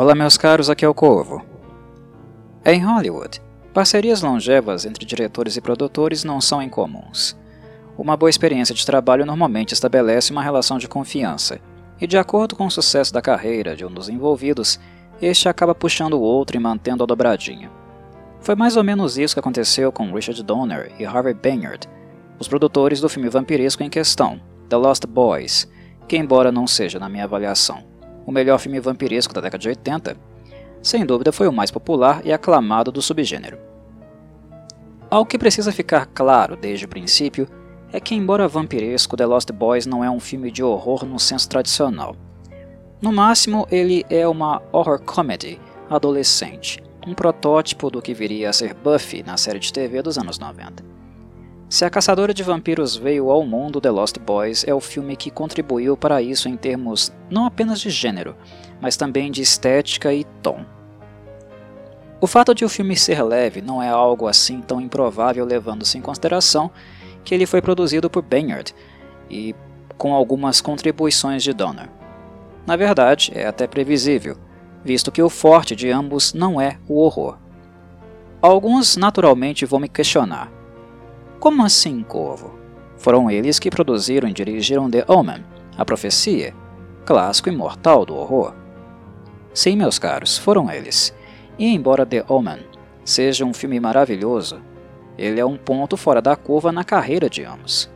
Olá, meus caros, aqui é o Corvo. Em Hollywood, parcerias longevas entre diretores e produtores não são incomuns. Uma boa experiência de trabalho normalmente estabelece uma relação de confiança, e de acordo com o sucesso da carreira de um dos envolvidos, este acaba puxando o outro e mantendo a dobradinha. Foi mais ou menos isso que aconteceu com Richard Donner e Harvey Banyard, os produtores do filme vampiresco em questão, The Lost Boys, que embora não seja, na minha avaliação, o melhor filme vampiresco da década de 80, sem dúvida foi o mais popular e aclamado do subgênero. Algo que precisa ficar claro desde o princípio é que, embora vampiresco, The Lost Boys não é um filme de horror no senso tradicional. No máximo, ele é uma horror comedy adolescente, um protótipo do que viria a ser Buffy na série de TV dos anos 90. Se a Caçadora de Vampiros veio ao mundo, The Lost Boys é o filme que contribuiu para isso em termos não apenas de gênero, mas também de estética e tom. O fato de o filme ser leve não é algo assim tão improvável levando-se em consideração que ele foi produzido por Banyard e com algumas contribuições de Donner. Na verdade, é até previsível, visto que o forte de ambos não é o horror. Alguns naturalmente vão me questionar como assim, Corvo? Foram eles que produziram e dirigiram The Omen, a profecia, clássico imortal do horror. Sim, meus caros, foram eles. E embora The Omen seja um filme maravilhoso, ele é um ponto fora da curva na carreira de ambos.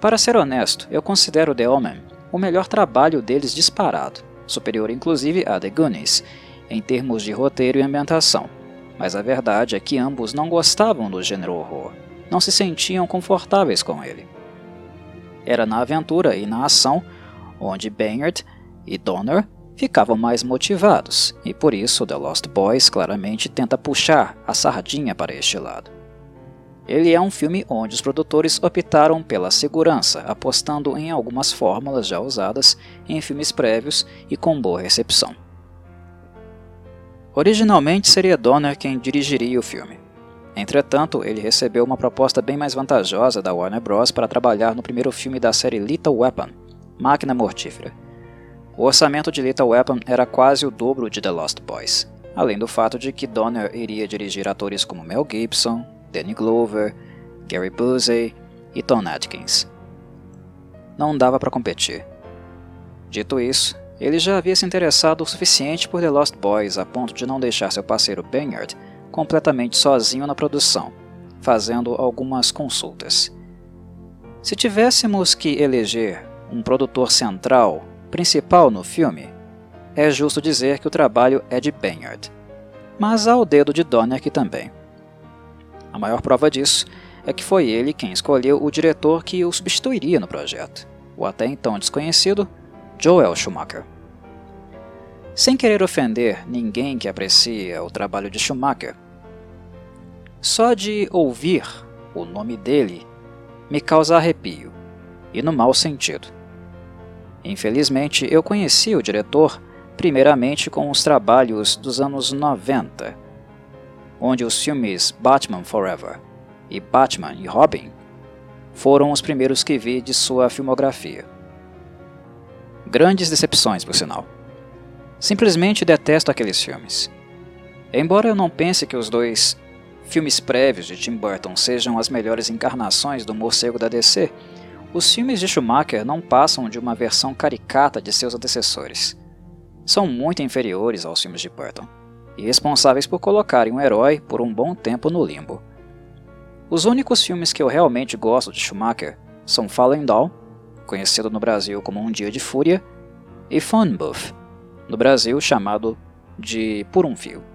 Para ser honesto, eu considero The Omen o melhor trabalho deles disparado, superior inclusive a The Goonies, em termos de roteiro e ambientação. Mas a verdade é que ambos não gostavam do gênero horror não se sentiam confortáveis com ele. Era na aventura e na ação onde Banyard e Donner ficavam mais motivados, e por isso The Lost Boys claramente tenta puxar a sardinha para este lado. Ele é um filme onde os produtores optaram pela segurança, apostando em algumas fórmulas já usadas em filmes prévios e com boa recepção. Originalmente seria Donner quem dirigiria o filme, Entretanto, ele recebeu uma proposta bem mais vantajosa da Warner Bros. para trabalhar no primeiro filme da série Little Weapon, Máquina Mortífera. O orçamento de Little Weapon era quase o dobro de The Lost Boys, além do fato de que Donner iria dirigir atores como Mel Gibson, Danny Glover, Gary Busey e Tom Atkins. Não dava para competir. Dito isso, ele já havia se interessado o suficiente por The Lost Boys a ponto de não deixar seu parceiro Banyard completamente sozinho na produção, fazendo algumas consultas. Se tivéssemos que eleger um produtor central, principal no filme, é justo dizer que o trabalho é de Banyard, mas há o dedo de Donner aqui também. A maior prova disso é que foi ele quem escolheu o diretor que o substituiria no projeto, o até então desconhecido Joel Schumacher. Sem querer ofender ninguém que aprecia o trabalho de Schumacher, só de ouvir o nome dele me causa arrepio, e no mau sentido. Infelizmente, eu conheci o diretor primeiramente com os trabalhos dos anos 90, onde os filmes Batman Forever e Batman e Robin foram os primeiros que vi de sua filmografia. Grandes decepções, por sinal. Simplesmente detesto aqueles filmes. Embora eu não pense que os dois filmes prévios de Tim Burton sejam as melhores encarnações do morcego da DC, os filmes de Schumacher não passam de uma versão caricata de seus antecessores. São muito inferiores aos filmes de Burton, e responsáveis por colocarem um herói por um bom tempo no limbo. Os únicos filmes que eu realmente gosto de Schumacher são Fallen Down, conhecido no Brasil como Um Dia de Fúria, e Booth, no Brasil chamado de Por um Fio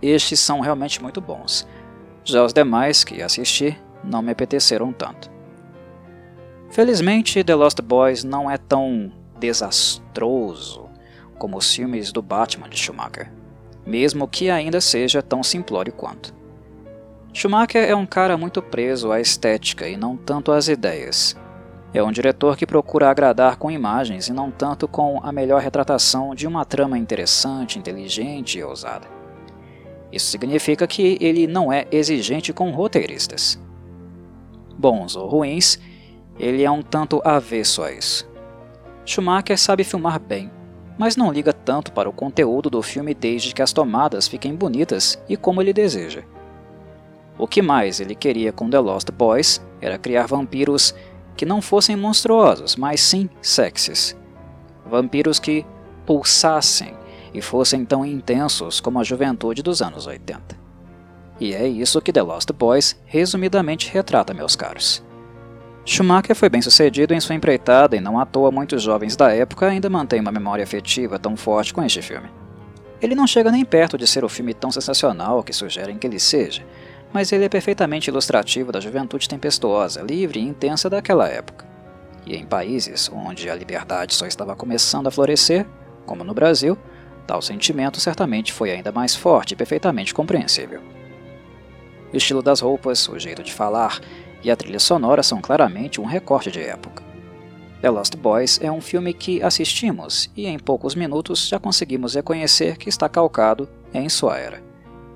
estes são realmente muito bons. Já os demais que assisti não me apeteceram tanto. Felizmente, The Lost Boys não é tão desastroso como os filmes do Batman de Schumacher, mesmo que ainda seja tão simplório quanto. Schumacher é um cara muito preso à estética e não tanto às ideias. É um diretor que procura agradar com imagens e não tanto com a melhor retratação de uma trama interessante, inteligente e ousada. Isso significa que ele não é exigente com roteiristas. Bons ou ruins, ele é um tanto avesso a isso. Schumacher sabe filmar bem, mas não liga tanto para o conteúdo do filme desde que as tomadas fiquem bonitas e como ele deseja. O que mais ele queria com The Lost Boys era criar vampiros que não fossem monstruosos, mas sim sexys. Vampiros que pulsassem e fossem tão intensos como a juventude dos anos 80. E é isso que The Lost Boys resumidamente retrata, meus caros. Schumacher foi bem sucedido em sua empreitada e não à toa muitos jovens da época ainda mantêm uma memória afetiva tão forte com este filme. Ele não chega nem perto de ser o filme tão sensacional que sugerem que ele seja, mas ele é perfeitamente ilustrativo da juventude tempestuosa, livre e intensa daquela época. E em países onde a liberdade só estava começando a florescer, como no Brasil, tal sentimento certamente foi ainda mais forte e perfeitamente compreensível. O estilo das roupas, o jeito de falar e a trilha sonora são claramente um recorte de época. The Lost Boys é um filme que assistimos e em poucos minutos já conseguimos reconhecer que está calcado em sua era.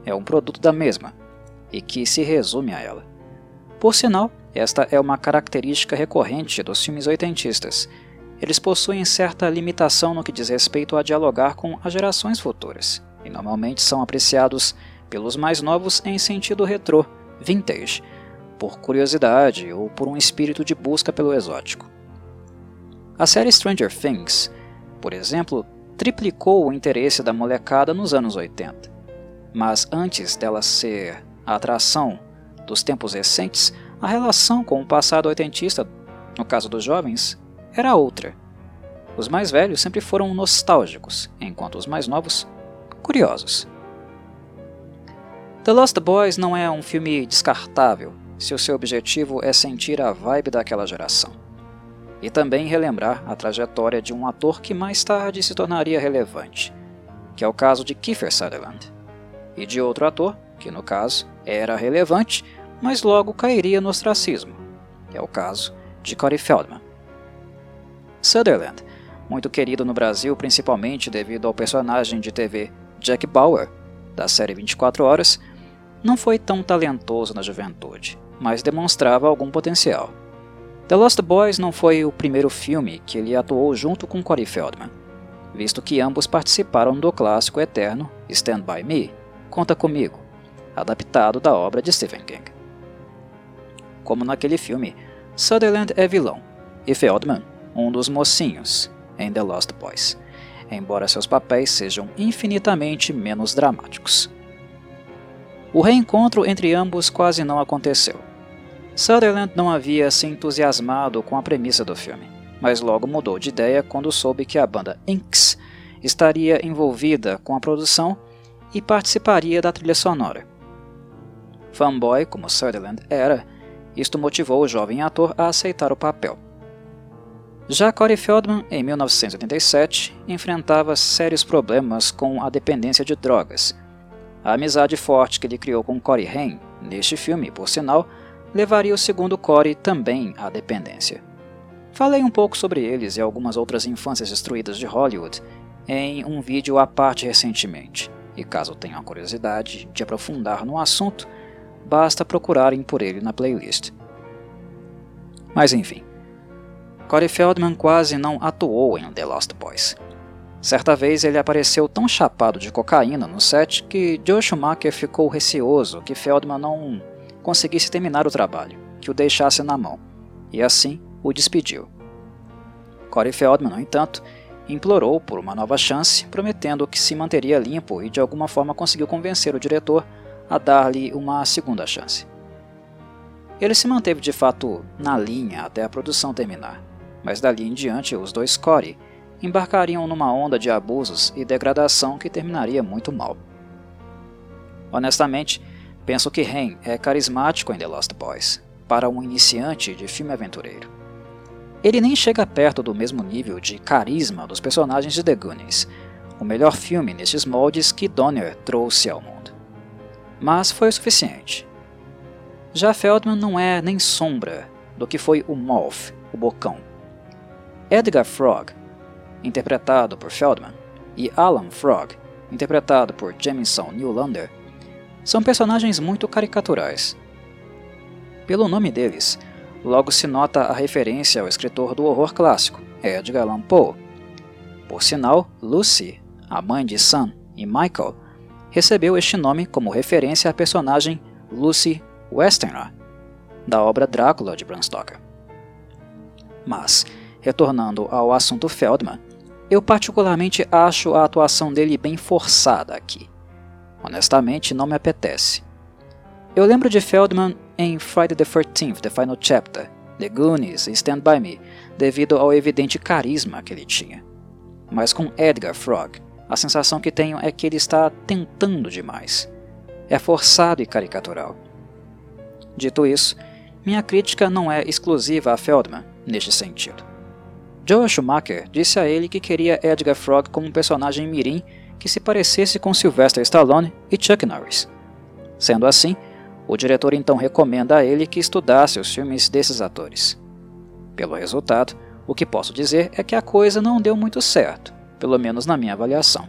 É um produto da mesma e que se resume a ela. Por sinal, esta é uma característica recorrente dos filmes oitentistas. Eles possuem certa limitação no que diz respeito a dialogar com as gerações futuras, e normalmente são apreciados pelos mais novos em sentido retrô, vintage, por curiosidade ou por um espírito de busca pelo exótico. A série Stranger Things, por exemplo, triplicou o interesse da molecada nos anos 80. Mas antes dela ser a atração dos tempos recentes, a relação com o passado oitentista, no caso dos jovens, era outra. Os mais velhos sempre foram nostálgicos, enquanto os mais novos, curiosos. The Lost Boys não é um filme descartável se o seu objetivo é sentir a vibe daquela geração. E também relembrar a trajetória de um ator que mais tarde se tornaria relevante, que é o caso de Kiefer Sutherland, e de outro ator, que no caso era relevante, mas logo cairia no ostracismo, é o caso de Corey Feldman. Sutherland, muito querido no Brasil principalmente devido ao personagem de TV Jack Bauer, da série 24 Horas, não foi tão talentoso na juventude, mas demonstrava algum potencial. The Lost Boys não foi o primeiro filme que ele atuou junto com Corey Feldman, visto que ambos participaram do clássico eterno Stand By Me, Conta Comigo, adaptado da obra de Stephen King. Como naquele filme, Sutherland é vilão e Feldman, um dos mocinhos em The Lost Boys, embora seus papéis sejam infinitamente menos dramáticos. O reencontro entre ambos quase não aconteceu. Sutherland não havia se entusiasmado com a premissa do filme, mas logo mudou de ideia quando soube que a banda Inks estaria envolvida com a produção e participaria da trilha sonora. Fanboy, como Sutherland era, isto motivou o jovem ator a aceitar o papel. Já Corey Feldman, em 1987, enfrentava sérios problemas com a dependência de drogas. A amizade forte que ele criou com Corey Haim, neste filme, por sinal, levaria o segundo Corey também à dependência. Falei um pouco sobre eles e algumas outras infâncias destruídas de Hollywood em um vídeo à parte recentemente, e caso tenham a curiosidade de aprofundar no assunto, basta procurarem por ele na playlist. Mas enfim, Corey Feldman quase não atuou em The Lost Boys. Certa vez ele apareceu tão chapado de cocaína no set que Joe Schumacher ficou receoso que Feldman não conseguisse terminar o trabalho, que o deixasse na mão, e assim o despediu. Corey Feldman, no entanto, implorou por uma nova chance, prometendo que se manteria limpo e de alguma forma conseguiu convencer o diretor a dar-lhe uma segunda chance. Ele se manteve de fato na linha até a produção terminar, mas dali em diante os dois Corey embarcariam numa onda de abusos e degradação que terminaria muito mal. Honestamente, penso que Ren é carismático em The Lost Boys, para um iniciante de filme aventureiro. Ele nem chega perto do mesmo nível de carisma dos personagens de The Goonies, o melhor filme nestes moldes que Donner trouxe ao mundo mas foi o suficiente. Já Feldman não é nem sombra do que foi o Moth, o Bocão. Edgar Frog, interpretado por Feldman, e Alan Frog, interpretado por Jamison Newlander, são personagens muito caricaturais. Pelo nome deles, logo se nota a referência ao escritor do horror clássico, Edgar Allan Poe. Por sinal, Lucy, a mãe de Sam e Michael, recebeu este nome como referência à personagem Lucy Westenra, da obra Drácula de Bram Stoker. Mas, retornando ao assunto Feldman, eu particularmente acho a atuação dele bem forçada aqui. Honestamente, não me apetece. Eu lembro de Feldman em Friday the 13th, The Final Chapter, The Goonies e Stand By Me, devido ao evidente carisma que ele tinha. Mas com Edgar Frog, a sensação que tenho é que ele está tentando demais. É forçado e caricatural. Dito isso, minha crítica não é exclusiva a Feldman neste sentido. Joel Schumacher disse a ele que queria Edgar Frog como um personagem mirim que se parecesse com Sylvester Stallone e Chuck Norris. Sendo assim, o diretor então recomenda a ele que estudasse os filmes desses atores. Pelo resultado, o que posso dizer é que a coisa não deu muito certo, pelo menos na minha avaliação.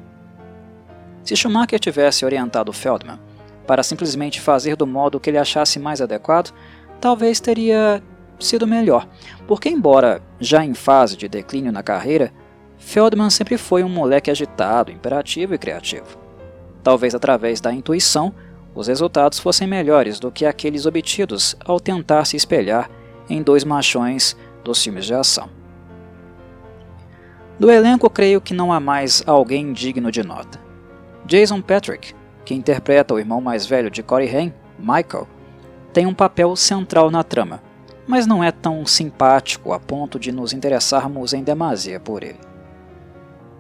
Se Schumacher tivesse orientado Feldman para simplesmente fazer do modo que ele achasse mais adequado, talvez teria sido melhor, porque, embora já em fase de declínio na carreira, Feldman sempre foi um moleque agitado, imperativo e criativo. Talvez através da intuição, os resultados fossem melhores do que aqueles obtidos ao tentar se espelhar em dois machões dos filmes de ação. Do elenco, creio que não há mais alguém digno de nota. Jason Patrick, que interpreta o irmão mais velho de Corey Haim, Michael, tem um papel central na trama, mas não é tão simpático a ponto de nos interessarmos em demasia por ele.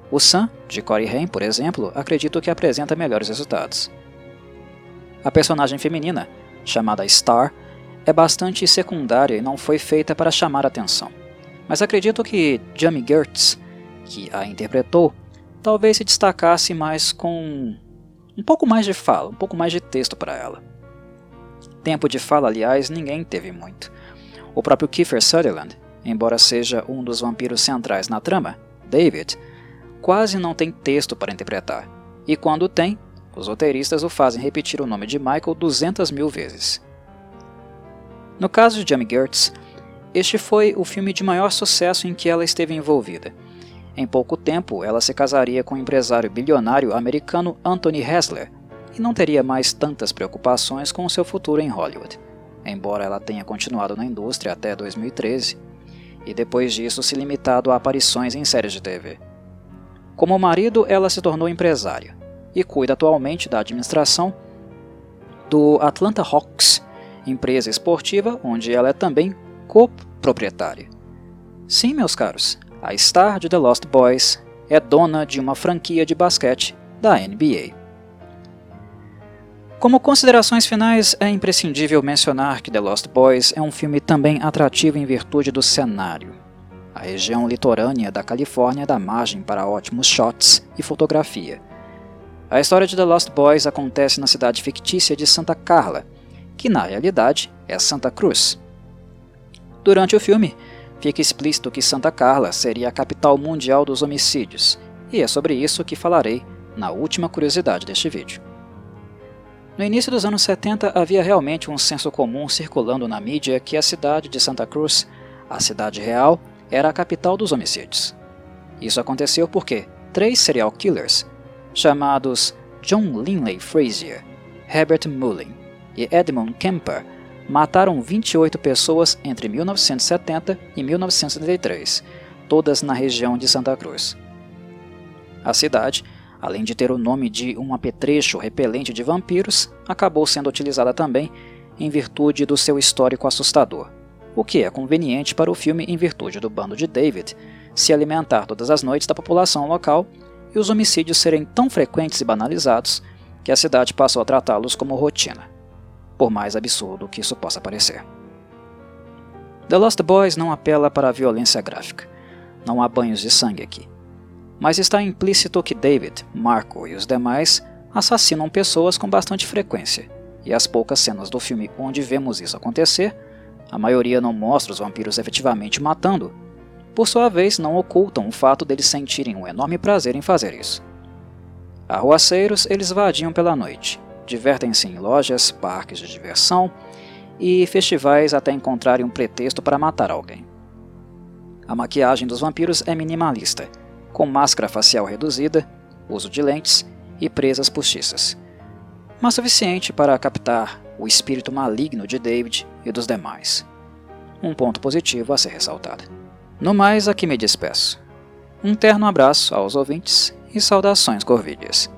O Sam, de Corey Haim, por exemplo, acredito que apresenta melhores resultados. A personagem feminina, chamada Star, é bastante secundária e não foi feita para chamar atenção. Mas acredito que Jamie Gertz, que a interpretou, talvez se destacasse mais com um pouco mais de fala, um pouco mais de texto para ela. Tempo de fala, aliás, ninguém teve muito. O próprio Kiefer Sutherland, embora seja um dos vampiros centrais na trama, David, quase não tem texto para interpretar, e quando tem, os roteiristas o fazem repetir o nome de Michael 200 mil vezes. No caso de Jamie Gertz, este foi o filme de maior sucesso em que ela esteve envolvida. Em pouco tempo, ela se casaria com o empresário bilionário americano Anthony Hessler e não teria mais tantas preocupações com seu futuro em Hollywood embora ela tenha continuado na indústria até 2013, e depois disso se limitado a aparições em séries de TV. Como marido, ela se tornou empresária e cuida atualmente da administração do Atlanta Hawks, empresa esportiva onde ela é também coproprietária. Sim, meus caros, a star de The Lost Boys é dona de uma franquia de basquete da NBA. Como considerações finais, é imprescindível mencionar que The Lost Boys é um filme também atrativo em virtude do cenário. A região litorânea da Califórnia dá margem para ótimos shots e fotografia. A história de The Lost Boys acontece na cidade fictícia de Santa Carla, que na realidade é Santa Cruz. Durante o filme, fica explícito que Santa Carla seria a capital mundial dos homicídios, e é sobre isso que falarei na última curiosidade deste vídeo. No início dos anos 70 havia realmente um senso comum circulando na mídia que a cidade de Santa Cruz, a cidade real, era a capital dos homicídios. Isso aconteceu porque três serial killers, chamados John Linley Frazier, Herbert Mullin e Edmund Kemper, mataram 28 pessoas entre 1970 e 1973, todas na região de Santa Cruz. A cidade além de ter o nome de um apetrecho repelente de vampiros, acabou sendo utilizada também em virtude do seu histórico assustador, o que é conveniente para o filme em virtude do bando de David se alimentar todas as noites da população local e os homicídios serem tão frequentes e banalizados que a cidade passou a tratá-los como rotina, por mais absurdo que isso possa parecer. The Lost Boys não apela para a violência gráfica. Não há banhos de sangue aqui mas está implícito que David, Marco e os demais assassinam pessoas com bastante frequência, e as poucas cenas do filme onde vemos isso acontecer, a maioria não mostra os vampiros efetivamente matando, por sua vez não ocultam o fato deles sentirem um enorme prazer em fazer isso. Arruaceiros, eles vadiam pela noite, divertem-se em lojas, parques de diversão e festivais até encontrarem um pretexto para matar alguém. A maquiagem dos vampiros é minimalista, com máscara facial reduzida, uso de lentes e presas postiças, mas suficiente para captar o espírito maligno de David e dos demais. Um ponto positivo a ser ressaltado. No mais, aqui me despeço. Um terno abraço aos ouvintes e saudações corvídeas.